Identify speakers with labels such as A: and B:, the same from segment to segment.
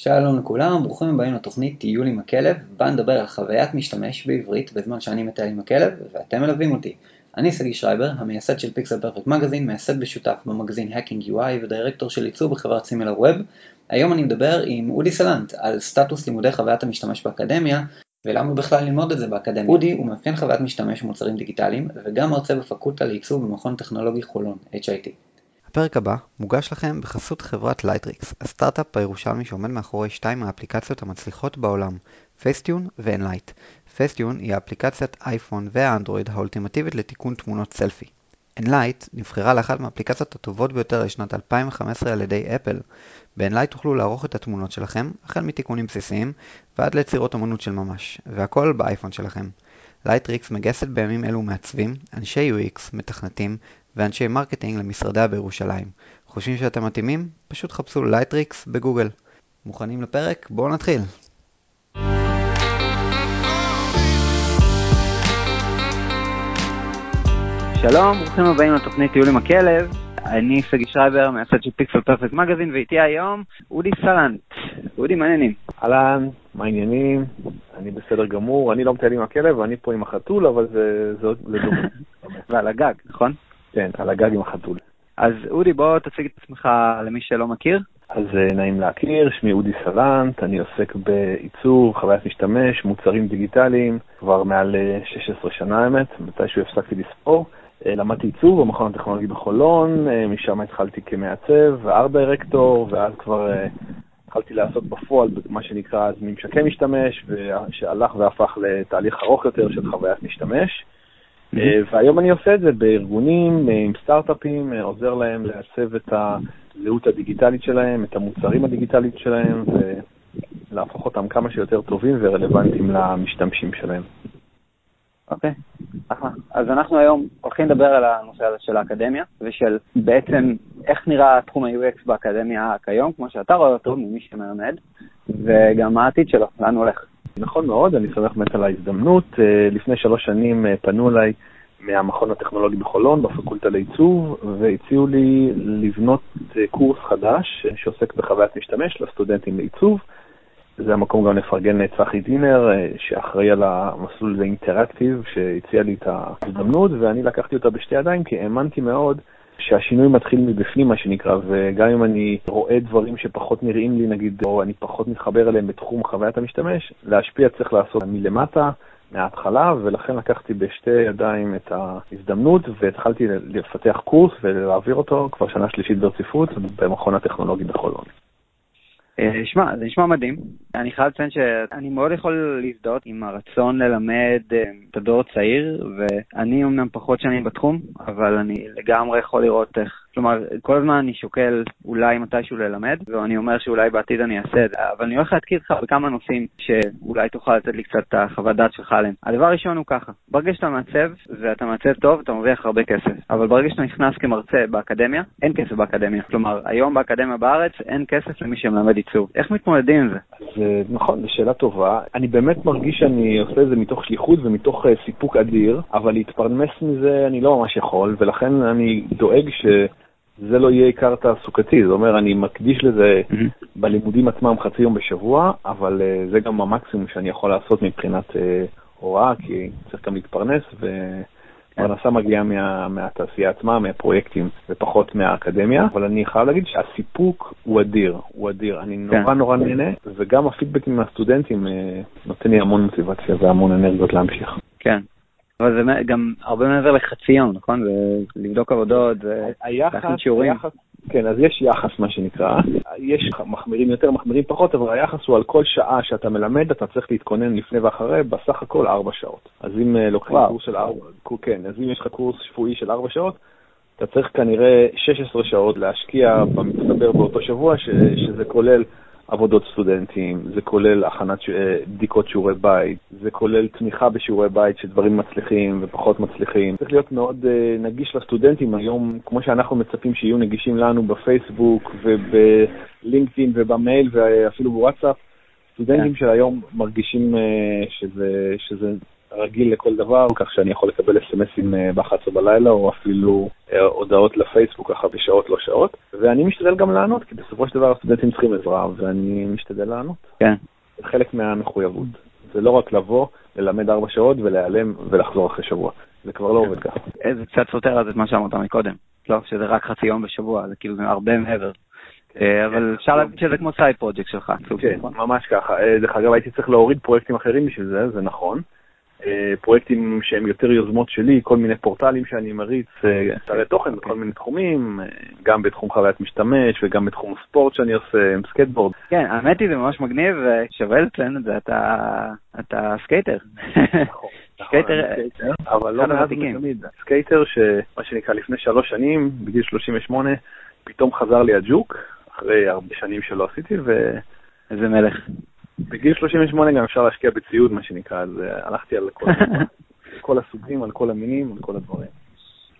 A: שלום לכולם, ברוכים הבאים לתוכנית טיול עם הכלב, בה נדבר על חוויית משתמש בעברית בזמן שאני מטייל עם הכלב ואתם מלווים אותי. אני סגי שרייבר, המייסד של Pixel Perfect Magazine, מייסד בשותף במגזין Hacking UI ודירקטור של עיצוב בחברת SimilarWeb. היום אני מדבר עם אודי סלנט על סטטוס לימודי חוויית המשתמש באקדמיה ולמה בכלל ללמוד את זה באקדמיה. אודי הוא מאפיין חוויית משתמש במוצרים דיגיטליים וגם מרצה בפקולטה לעיצוב במכון טכנולוגי חולון, HIT.
B: הפרק הבא מוגש לכם בחסות חברת Lightricks, הסטארט-אפ הירושלמי שעומד מאחורי שתיים מהאפליקציות המצליחות בעולם, Facetune ו Enlight. Facetune היא האפליקציית אייפון והאנדרואיד האולטימטיבית לתיקון תמונות סלפי. Enlight נבחרה לאחת מהאפליקציות הטובות ביותר לשנת 2015 על ידי אפל. ב Enlight תוכלו לערוך את התמונות שלכם, החל מתיקונים בסיסיים ועד ליצירות אמנות של ממש, והכל באייפון שלכם. Lightricks מגייסת בימים אלו מעצבים, אנשי UX, מתכנתים ואנשי marketing למשרדיה בירושלים. חושבים שאתם מתאימים? פשוט חפשו Lightricks בגוגל. מוכנים לפרק? בואו נתחיל.
C: שלום, ברוכים הבאים לתוכנית טיול עם הכלב. אני סגי שרייבר, מייסד של Pixel Perfect Magazine, ואיתי היום אודי סלנט. אודי, מה העניינים?
D: אהלן, מה העניינים? אני בסדר גמור, אני לא מטייל עם הכלב, אני פה עם החתול, אבל זה דומה.
C: ועל הגג, נכון?
D: כן, על הגג עם החתול.
C: אז אודי, בוא תציג את עצמך למי שלא מכיר.
D: אז אה, נעים להכיר, שמי אודי סלנט, אני עוסק בעיצוב, חוויית משתמש, מוצרים דיגיטליים, כבר מעל 16 אה, שנה האמת, מתישהו הפסקתי לספור. אה, למדתי עיצוב במכון הטכנולוגי בחולון, משם התחלתי כמעצב וארט דירקטור, ואז כבר התחלתי לעשות בפועל מה שנקרא אז ממשקי משתמש, שהלך והפך לתהליך ארוך יותר של חוויית משתמש. אה, והיום אני עושה את זה בארגונים, אה, עם סטארט-אפים, אה, עוזר להם לעצב את הזהות הדיגיטלית שלהם, את המוצרים הדיגיטליים שלהם, ולהפוך אותם כמה שיותר טובים ורלוונטיים למשתמשים שלהם.
C: אוקיי, אחלה. אז אנחנו היום הולכים לדבר על הנושא הזה של האקדמיה, ושל בעצם איך נראה תחום ה-UX באקדמיה כיום, כמו שאתה רואה אותו, ממי שמלמד, וגם מה העתיד שלו, לאן הוא הולך.
D: נכון מאוד, אני שמח באמת על ההזדמנות. אה, לפני שלוש שנים אה, פנו אליי מהמכון הטכנולוגי בחולון, בפקולטה לעיצוב, והציעו לי לבנות אה, קורס חדש שעוסק בחוויית משתמש לסטודנטים לעיצוב. זה המקום גם לפרגן לצחי דינר, שאחראי על המסלול הזה אינטראקטיב, שהציע לי את ההזדמנות, ואני לקחתי אותה בשתי ידיים, כי האמנתי מאוד שהשינוי מתחיל מבפנים, מה שנקרא, וגם אם אני רואה דברים שפחות נראים לי, נגיד, או אני פחות מתחבר אליהם בתחום חוויית המשתמש, להשפיע צריך לעשות מלמטה, מההתחלה, ולכן לקחתי בשתי ידיים את ההזדמנות והתחלתי לפתח קורס ולהעביר אותו כבר שנה שלישית ברציפות במכון הטכנולוגי בחולון.
C: אה, שמע, זה נשמע מדהים. אני חייב לציין שאני מאוד יכול להזדהות עם הרצון ללמד אה, את הדור הצעיר, ואני אמנם פחות שנים בתחום, אבל אני לגמרי יכול לראות איך כלומר, כל הזמן אני שוקל אולי מתישהו ללמד, ואני אומר שאולי בעתיד אני אעשה את זה, אבל אני הולך להתקיד לך בכמה נושאים שאולי תוכל לתת לי קצת את החוות דעת שלך עליהם. הדבר הראשון הוא ככה, ברגע שאתה מעצב, ואתה מעצב טוב, אתה מרוויח הרבה כסף, אבל ברגע שאתה נכנס כמרצה באקדמיה, אין כסף באקדמיה. כלומר, היום באקדמיה בארץ אין כסף למי שמלמד עיצוב. איך מתמודדים עם זה?
D: זה נכון, זו שאלה טובה. אני באמת מרגיש שאני עושה את זה מתוך שליחות ומתוך uh, סיפוק אדיר, אבל להתפרנס מזה אני לא ממש יכול, ולכן אני דואג ש... זה לא יהיה עיקר תעסוקתי, זאת אומרת, אני מקדיש לזה mm-hmm. בלימודים עצמם חצי יום בשבוע, אבל uh, זה גם המקסימום שאני יכול לעשות מבחינת uh, הוראה, כי צריך גם להתפרנס, ופרנסה. מגיעה מה, מהתעשייה עצמה, מהפרויקטים, ופחות מהאקדמיה, אבל אני חייב להגיד שהסיפוק הוא אדיר, הוא אדיר. אני נורא כן. נורא נהנה, וגם הפידבקים מהסטודנטים uh, נותן לי המון מוטיבציה והמון אנרגיות להמשיך.
C: כן, אבל זה גם הרבה מעבר לחצי יום, נכון? לבדוק עבודות ולהכין שיעורים. היחס,
D: כן, אז יש יחס, מה שנקרא. יש מחמירים יותר, מחמירים פחות, אבל היחס הוא על כל שעה שאתה מלמד, אתה צריך להתכונן לפני ואחרי, בסך הכל ארבע שעות. אז אם אה, לוקחים קורס של ארבע, כן, אז אם יש לך קורס שבועי של ארבע שעות, אתה צריך כנראה 16 שעות להשקיע במצטבר באותו שבוע, ש, שזה כולל עבודות סטודנטים, זה כולל הכנת ש... אה, בדיקות שיעורי בית, זה כולל תמיכה בשיעורי בית שדברים מצליחים ופחות מצליחים. צריך להיות מאוד uh, נגיש לסטודנטים היום, כמו שאנחנו מצפים שיהיו נגישים לנו בפייסבוק ובלינקדאין ובמייל ואפילו בוואטסאפ. סטודנטים. כן. של היום מרגישים uh, שזה, שזה רגיל לכל דבר, כך שאני יכול לקבל אס.אם.אסים ב-11 בלילה, או אפילו הודעות לפייסבוק ככה בשעות לא שעות, ואני משתדל גם לענות, כי בסופו של דבר הסטודנטים צריכים עזרה, ואני משתדל לענות.
C: כן.
D: זה חלק מהמחויבות. זה לא רק לבוא, ללמד ארבע שעות ולהיעלם ולחזור אחרי שבוע. זה כבר לא עובד ככה.
C: זה קצת סותר אז את מה שאמרת מקודם. לא, שזה רק חצי יום בשבוע, זה כאילו הרבה מעבר. אה, אבל אפשר להגיד שזה כמו side project שלך.
D: כן,
C: נכון?
D: ממש ככה. אה, דרך אגב, הייתי צריך להוריד פרויקטים אחרים בשביל זה, זה נכון. אה, פרויקטים שהם יותר יוזמות שלי, כל מיני פורטלים שאני מריץ, אתרי תוכן בכל מיני תחומים, גם בתחום חוויית משתמש וגם בתחום הספורט שאני עושה עם סקייטבורד.
C: כן, האמת היא זה ממש מגניב, שווה לציין את זה, אתה סקייטר.
D: נכון, סקייטר, אבל לא מאז ומתמיד. סקייטר שמה שנקרא לפני שלוש שנים, בגיל 38, פתאום חזר לי הג'וק, אחרי הרבה שנים שלא עשיתי, ו...
C: איזה מלך.
D: בגיל 38 גם אפשר להשקיע בציוד, מה שנקרא, אז אה, הלכתי על כל, כל הסוגים, על כל המינים, על כל הדברים.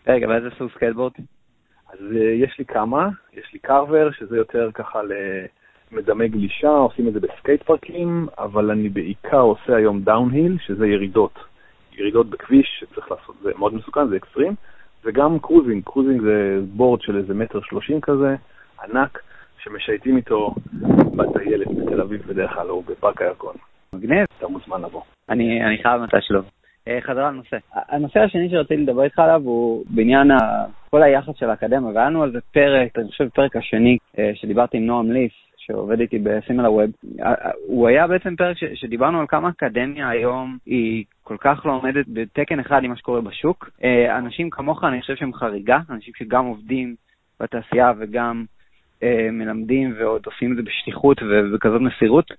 C: רגע, ואיזה סוג סקייטבורד?
D: אז אה, יש לי כמה, יש לי carver, שזה יותר ככה מדמה גלישה, עושים את זה בסקייט פארקים, אבל אני בעיקר עושה היום downhill, שזה ירידות. ירידות בכביש, שצריך לעשות, זה מאוד מסוכן, זה אקסטרים, וגם cruising, cruising זה board של איזה מטר שלושים כזה, ענק, שמשייטים איתו בטיילת בתל אביב בדרך כלל, או בפארק הירקון.
C: מגניב.
D: אתה מוזמן לבוא.
C: אני, אני חייב מתישהו. אה, חזרה לנושא. הנושא השני שרציתי לדבר איתך עליו הוא בעניין ה... כל היחס של האקדמיה, והיה לנו על זה פרק, אני חושב פרק השני, אה, שדיברתי עם נועם ליס, שעובד איתי ב SimilarWeb, הוא היה בעצם פרק ש, שדיברנו על כמה אקדמיה היום היא כל כך לא עומדת בקנה אחד עם מה שקורה בשוק. אה, אנשים כמוך, אני חושב שהם חריגה, אנשים שגם עובדים בתעשייה וגם אה, מלמדים ועוד עושים את זה בשליחות ובכזאת מסירות.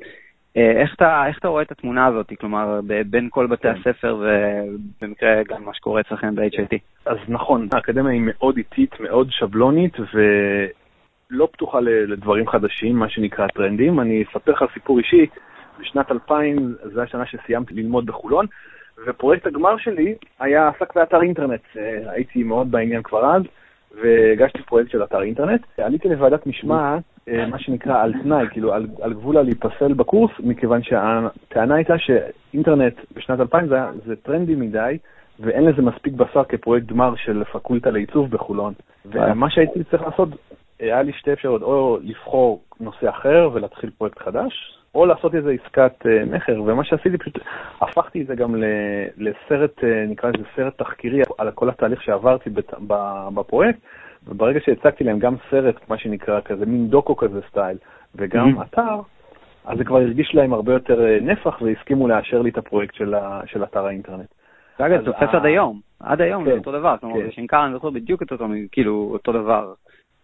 C: אה, איך אתה, איך אתה רואה את התמונה הזאת, כלומר, בין כל בתי כן. הספר ובמקרה גם מה שקורה אצלכם ב-HIT?
D: אז נכון, האקדמיה היא מאוד איטית, מאוד שבלונית, ולא פתוחה לדברים חדשים, מה שנקרא טרנדים. אני אספר לך סיפור אישי, בשנת 2000, זו השנה שסיימתי ללמוד בחולון, ופרויקט הגמר שלי היה עסק באתר אינטרנט. אה, הייתי מאוד בעניין כבר אז, והגשתי פרויקט של אתר אינטרנט. עליתי לוועדת משמעת, אה, מה שנקרא על תנאי, כאילו על, על גבול הלהיפסל בקורס, מכיוון שהטענה הייתה שאינטרנט בשנת 2000 זה, זה טרנדי מדי, ואין לזה מספיק בשר כפרויקט גמר של פקולטה לעיצוב בחולון. ומה שהייתי צריך לעשות, היה לי שתי אפשרויות, או לבחור נושא אחר ולהתחיל פרויקט חדש, או לעשות איזה עסקת uh, מכר, ומה שעשיתי פשוט הפכתי את זה גם לסרט, uh, נקרא לזה סרט תחקירי על כל התהליך שעברתי בפרויקט, וברגע שהצגתי להם גם סרט, מה שנקרא כזה, מין דוקו כזה סטייל, וגם mm-hmm. אתר, אז זה כבר הרגיש להם הרבה יותר uh, נפח והסכימו לאשר לי את הפרויקט של, ה, של אתר האינטרנט.
C: אגב, זה תופס עד היום, עד היום זה כן, אותו דבר, כלומר, בשנקר אני זוכר בדיוק את אותו, כאילו, אותו דבר.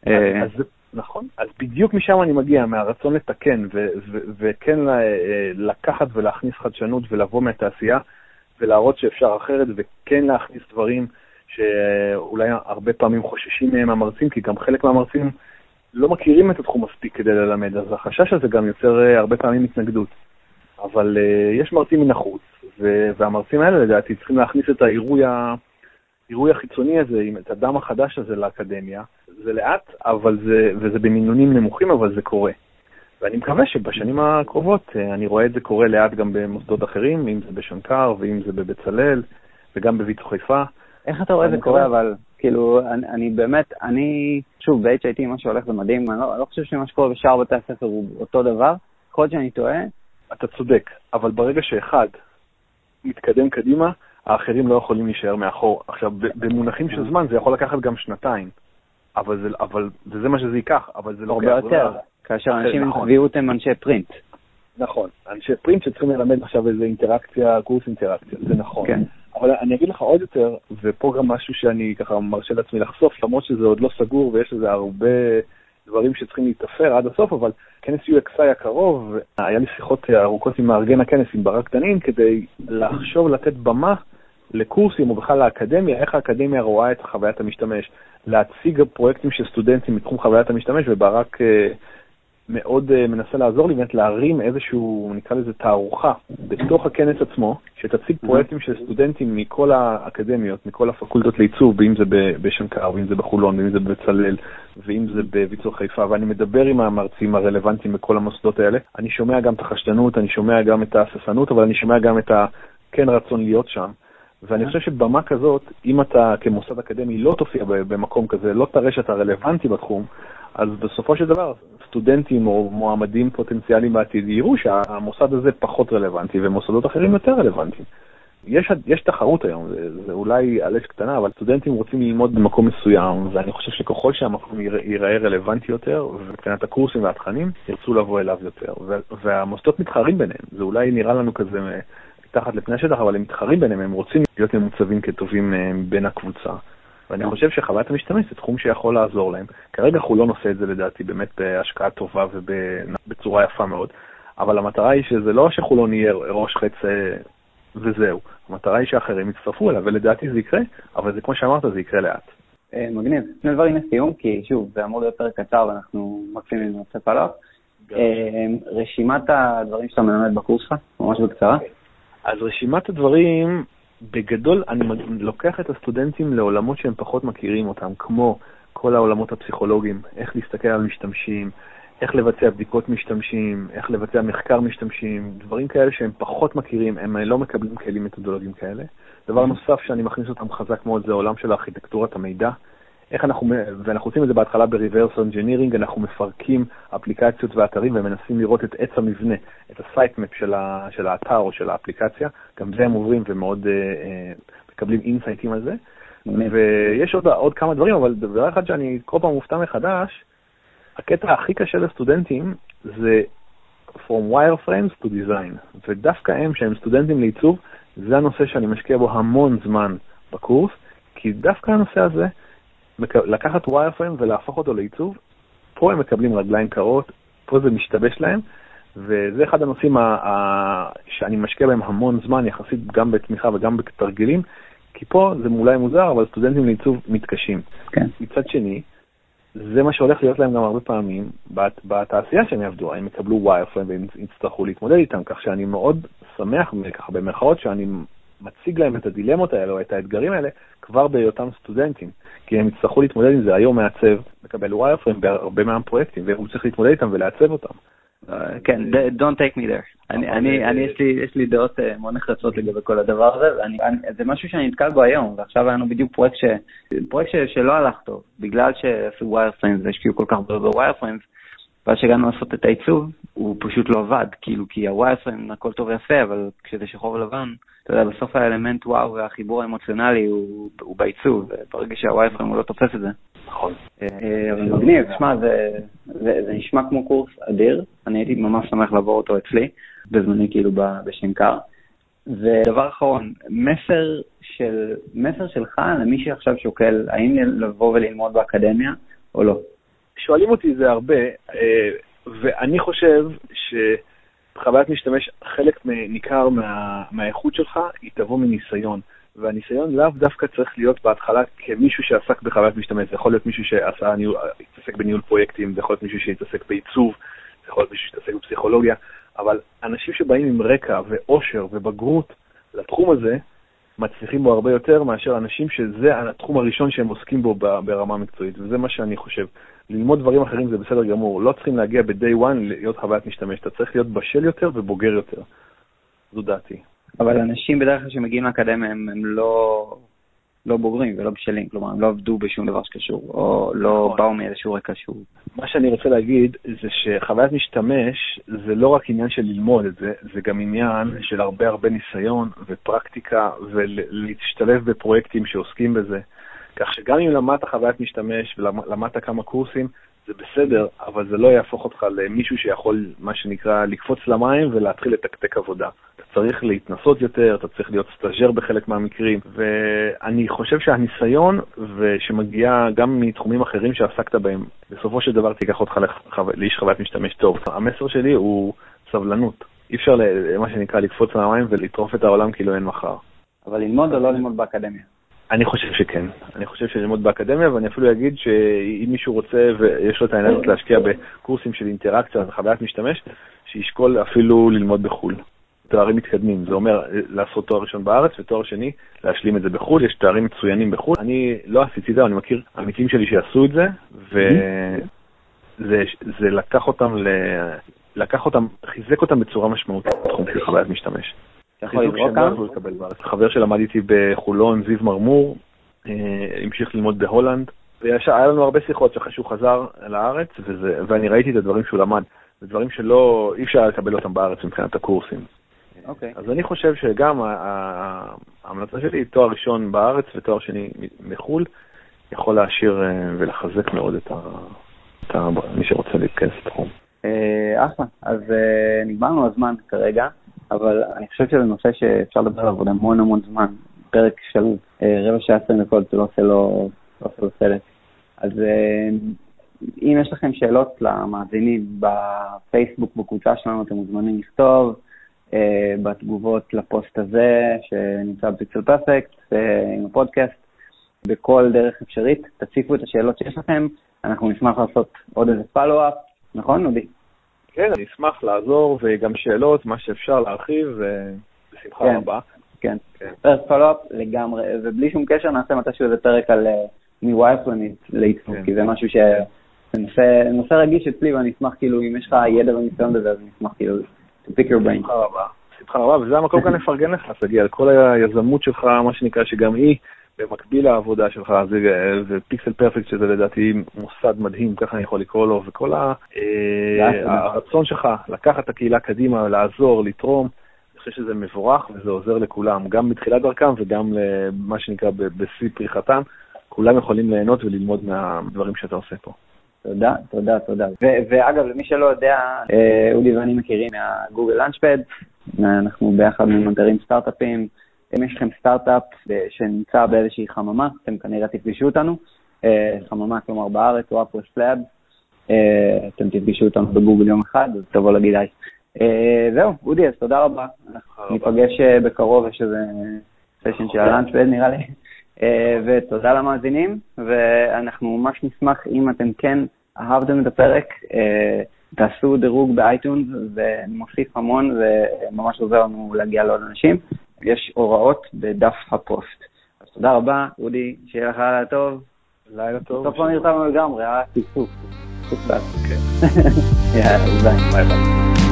D: אז נכון, אז בדיוק משם אני מגיע, מהרצון לתקן וכן לקחת ולהכניס חדשנות ולבוא מהתעשייה ולהראות שאפשר אחרת וכן להכניס דברים שאולי הרבה פעמים חוששים מהם המרצים, כי גם חלק מהמרצים לא מכירים את התחום מספיק כדי ללמד, אז החשש הזה גם יוצר אה, הרבה פעמים התנגדות. אבל uh, יש מרצים מן החוץ, והמרצים האלה לדעתי צריכים להכניס את העירוי ה... העירוי החיצוני הזה, את הדם החדש הזה לאקדמיה, זה לאט, אבל זה, וזה במינונים נמוכים, אבל זה קורה. ואני מקווה שבשנים הקרובות אה, אני רואה את זה קורה לאט גם במוסדות אחרים, אם זה בשנקר ואם זה בבצלאל וגם בוויצו חיפה.
C: איך אתה רואה את זה קורה, אבל כאילו, אני, אני באמת, אני, שוב, ב-HIT מה שהולך זה מדהים, אני לא, אני לא חושב שמה שקורה בשאר בתי הספר הוא אותו דבר, יכול להיות שאני טועה.
D: אתה צודק, אבל ברגע שאחד מתקדם קדימה, האחרים לא יכולים להישאר מאחור. עכשיו, במונחים של זמן זה יכול לקחת גם שנתיים, אבל זה, אבל, וזה מה שזה ייקח, אבל זה לא...
C: הרבה יותר, כאשר אנשים עם קביעות הם אנשי פרינט.
D: נכון, אנשי פרינט שצריכים ללמד עכשיו איזה אינטראקציה, קורס אינטראקציה, זה נכון. כן. אבל אני אגיד לך עוד יותר, ופה גם משהו שאני ככה מרשה לעצמי לחשוף, למרות שזה עוד לא סגור ויש לזה הרבה דברים שצריכים להתאפר עד הסוף, אבל כנס UXI הקרוב, היה לי שיחות ארוכות עם מארגן הכנס, עם ברק דנין, כדי לחשוב לתת במה לקורסים או בכלל לאקדמיה, איך האקדמיה רואה את חוויית המשתמש, להציג פרויקטים של סטודנטים מתחום חוויית המשתמש, וברק אה, מאוד אה, מנסה לעזור לי באמת להרים איזשהו, נקרא לזה תערוכה, בתוך הכנס עצמו, שתציג פרויקטים של סטודנטים מכל האקדמיות, מכל הפקולטות לעיצוב, ואם זה בשנקר, ואם זה בחולון, ואם זה בבצלאל, ואם זה בוויצור חיפה, ואני מדבר עם המרצים הרלוונטיים בכל המוסדות האלה. אני שומע גם את החשדנות, אני שומע גם את ההססנות, אבל אני שומע גם את ה... כן רצון להיות שם. ואני חושב שבמה כזאת, אם אתה כמוסד אקדמי לא תופיע במקום כזה, לא תראה שאתה רלוונטי בתחום, אז בסופו של דבר סטודנטים או מועמדים פוטנציאליים בעתיד יראו שהמוסד הזה פחות רלוונטי ומוסדות אחרים יותר רלוונטיים. יש, יש תחרות היום, זה, זה אולי על אש קטנה, אבל סטודנטים רוצים ללמוד במקום מסוים, ואני חושב שככל שהמקום ייראה רלוונטי יותר, ומבחינת הקורסים והתכנים, ירצו לבוא אליו יותר. והמוסדות מתחרים ביניהם, זה אולי נראה לנו כזה מתחת לפני השטח, אבל הם מתחרים ביניהם, הם רוצים להיות ממוצבים כטובים אה, בין הקבוצה. ואני חושב שחוויית המשתמש זה תחום שיכול לעזור להם. כרגע חולון עושה את זה לדעתי באמת בהשקעה טובה ובצורה יפה מאוד, אבל המטרה היא שזה לא שחולון יהיה ראש חץ אה, וזהו. המטרה היא שאחרים יצטרפו אליו, ולדעתי זה יקרה, אבל זה כמו שאמרת, זה יקרה לאט.
C: אה, מגניב. שני דברים לסיום, כי שוב, זה אמור להיות פרק קצר ואנחנו מקסימים לנצף עליו. רשימת הדברים שאתה מלמד בקורס שלך, ממש בקצרה.
D: אז רשימת הדברים, בגדול, אני לוקח את הסטודנטים לעולמות שהם פחות מכירים אותם, כמו כל העולמות הפסיכולוגיים, איך להסתכל על משתמשים, איך לבצע בדיקות משתמשים, איך לבצע מחקר משתמשים, דברים כאלה שהם פחות מכירים, הם לא מקבלים כלים מתודולוגיים כאלה. דבר נוסף שאני מכניס אותם חזק מאוד זה העולם של ארכיטקטורת המידע. איך אנחנו, ואנחנו עושים את זה בהתחלה ב-reverse engineering, אנחנו מפרקים אפליקציות ואתרים ומנסים לראות את עץ המבנה, את ה-site של, ה, של האתר או של האפליקציה, גם זה הם עוברים ומאוד uh, uh, מקבלים אינסייטים על זה. ויש עוד, עוד כמה דברים, אבל דבר אחד שאני כל פעם מופתע מחדש, הקטע הכי קשה לסטודנטים זה From wireframes to design, ודווקא הם, שהם סטודנטים לעיצוב, זה הנושא שאני משקיע בו המון זמן בקורס, כי דווקא הנושא הזה, לקחת wireframe ולהפוך אותו לעיצוב, פה הם מקבלים רגליים קרות, פה זה משתבש להם, וזה אחד הנושאים ה- ה- שאני משקיע בהם המון זמן, יחסית גם בתמיכה וגם בתרגילים, כי פה זה אולי מוזר, אבל סטודנטים לעיצוב מתקשים. כן. מצד שני, זה מה שהולך להיות להם גם הרבה פעמים בתעשייה שהם יעבדו, הם יקבלו wireframe והם יצטרכו להתמודד איתם, כך שאני מאוד שמח, ככה במרכאות, שאני מציג להם את הדילמות האלה או את האתגרים האלה כבר בהיותם סטודנטים, כי הם יצטרכו להתמודד עם זה. היום מעצב מקבל wireframe בהרבה מהפרויקטים, והוא צריך להתמודד איתם ולעצב אותם.
C: אה, כן, don't take me there. אני, אני, אני, יש לי, יש לי דעות אה, מאוד נחרצות לגבי כל הדבר הזה, ואני, זה משהו שאני נתקל בו היום, ועכשיו היה לנו בדיוק פרויקט, ש, פרויקט שלא הלך טוב, בגלל שעשו wireframes והשקיעו כל כך הרבה ב wireframes, ואז שהגענו לעשות את העיצוב, הוא פשוט לא עבד, כאילו, כי הוויירפריים הכל טוב ויפה, אבל כשזה שחור ולבן, אתה יודע, בסוף האלמנט וואו והחיבור האמוציונלי הוא, הוא בעיצוב, וברגע שהווייפריים הוא לא תופס את זה.
D: נכון.
C: אה, אבל מגניב, תשמע, זה, זה, זה נשמע כמו קורס אדיר, אני הייתי ממש שמח לעבור אותו אצלי, בזמני כאילו בשנקר. ודבר אחרון, מסר, של, מסר שלך למי שעכשיו שוקל, האם לבוא וללמוד באקדמיה או לא?
D: שואלים אותי זה הרבה, אה, ואני חושב שחוויית משתמש, חלק ניכר מה, מהאיכות שלך היא תבוא מניסיון. והניסיון לאו דווקא צריך להיות בהתחלה כמישהו שעסק בחוויית משתמש. זה יכול להיות מישהו שעשה, ניהול, התעסק בניהול פרויקטים, זה יכול להיות מישהו שהתעסק בעיצוב, זה יכול להיות מישהו שהתעסק בפסיכולוגיה, אבל אנשים שבאים עם רקע ואושר ובגרות לתחום הזה, מצליחים בו הרבה יותר מאשר אנשים שזה התחום הראשון שהם עוסקים בו ברמה מקצועית, וזה מה שאני חושב. ללמוד דברים אחרים זה בסדר גמור, לא צריכים להגיע ב-day one להיות חוויית משתמש, אתה צריך להיות בשל יותר ובוגר יותר. זו דעתי.
C: אבל אנשים בדרך כלל שמגיעים לאקדמיה הם, הם לא, לא בוגרים ולא בשלים, כלומר הם לא עבדו בשום דבר שקשור, או לא נכון. באו מאיזשהו רקע שהוא...
D: מה שאני רוצה להגיד זה שחוויית משתמש זה לא רק עניין של ללמוד את זה, זה גם עניין של הרבה הרבה ניסיון ופרקטיקה ולהשתלב בפרויקטים שעוסקים בזה. כך שגם אם למדת חוויית משתמש ולמדת כמה קורסים, זה בסדר, אבל זה לא יהפוך אותך למישהו שיכול, מה שנקרא, לקפוץ למים ולהתחיל לתקתק עבודה. אתה צריך להתנסות יותר, אתה צריך להיות סטאז'ר בחלק מהמקרים, ואני חושב שהניסיון, שמגיע גם מתחומים אחרים שעסקת בהם, בסופו של דבר תיקח אותך לחו... לאיש חוויית משתמש טוב. המסר שלי הוא סבלנות. אי אפשר, מה שנקרא, לקפוץ למים ולטרוף את העולם כאילו אין מחר.
C: אבל ללמוד או לא ללמוד באקדמיה?
D: אני חושב שכן. אני חושב שללמוד באקדמיה, ואני אפילו אגיד שאם מישהו רוצה ויש לו את העניין הזאת להשקיע בקורסים של אינטראקציה וחוויית משתמש, שישקול אפילו ללמוד בחו"ל. תארים מתקדמים, זה אומר לעשות תואר ראשון בארץ ותואר שני, להשלים את זה בחו"ל, יש תארים מצוינים בחו"ל. אני לא עשיתי את זה, אני מכיר עמיתים שלי שעשו את זה, וזה לקח אותם, ל... לקח אותם, חיזק אותם בצורה משמעותית בתחום של חוויית משתמש.
C: יכול?
D: חבר שלמד איתי בחולון, זיו מרמור, אה, המשיך ללמוד בהולנד, והיה לנו הרבה שיחות אחרי שהוא חזר לארץ, וזה, ואני ראיתי את הדברים שהוא למד. זה דברים שלא, אי אפשר לקבל אותם בארץ מבחינת הקורסים.
C: אוקיי.
D: אז אני חושב שגם ההמלצה שלי היא תואר ראשון בארץ ותואר שני מחו"ל, יכול להעשיר אה, ולחזק מאוד את, ה, את ה, מי שרוצה להתכנס לתחום.
C: אה, אחלה, אז נגמרנו הזמן כרגע, אבל אני חושב שזה נושא שאפשר לדבר עליו עוד המון המון זמן. פרק של רבע שעה עשרים דקות, זה לא עושה לו סרט. אז אם יש לכם שאלות למאזינים בפייסבוק, בקבוצה שלנו, אתם מוזמנים לכתוב אה, בתגובות לפוסט הזה, שנמצא בפיקסל פרפקט, אה, עם הפודקאסט, בכל דרך אפשרית. תציפו את השאלות שיש לכם, אנחנו נשמח לעשות עוד איזה פלו-אפ, נכון, נודי?
D: כן, אני אשמח לעזור, וגם שאלות, מה שאפשר להרחיב, בשמחה כן, רבה.
C: כן, כן. פרק פלו-אפ לגמרי, ובלי שום קשר נעשה מתישהו איזה פרק על אה, מווייפלנית לעיצוב, כן. כי זה משהו ש... זה נושא, נושא רגיש אצלי, ואני אשמח כאילו, אם יש לך ידע וניסיון בזה, אז אני אשמח כאילו, to pick your brain.
D: בשמחה רבה, בשמחה רבה, וזה המקום כאן לפרגן לך, תגיע על כל היזמות שלך, מה שנקרא, שגם היא, במקביל לעבודה שלך, זה, ופיקסל פרפקט, שזה לדעתי מוסד מדהים, ככה אני יכול לקרוא לו, וכל ה, אה, הרצון שלך לקחת את הקהילה קדימה, לעזור, לתרום, אני חושב שזה מבורך וזה עוזר לכולם, גם בתחילת דרכם וגם למה שנקרא בשיא פריחתם. כולם יכולים ליהנות וללמוד מהדברים שאתה עושה פה.
C: תודה, תודה, תודה. ואגב, למי שלא יודע, אה, אודי ואני מכירים מהגוגל לאנצ'פד, אנחנו ביחד ממנטרים סטארט-אפים. אם יש לכם סטארט-אפ שנמצא באיזושהי חממה, אתם כנראה תפגשו אותנו, אה, חממה כלומר בארץ או UpWest Labs, אה, אתם תפגשו אותנו בגוגל יום אחד, אז תבוא להגיד היי. זהו, אודי, אז תודה רבה. ניפגש בקרוב, יש איזה סשן של ה Launchpad נראה לי. אה, ותודה למאזינים, ואנחנו ממש נשמח אם אתם כן אהבתם את הפרק, אה, תעשו דירוג ב iTunes, זה מוסיף המון וממש עוזר לנו להגיע לעוד אנשים. יש הוראות בדף הפוסט. אז תודה רבה, אודי, שיהיה לך לילה טוב.
D: לילה טוב.
C: בסוף לא נרדמנו לגמרי, אה? טיפוק. טיפוק. יאללה, ביי. ביי ביי.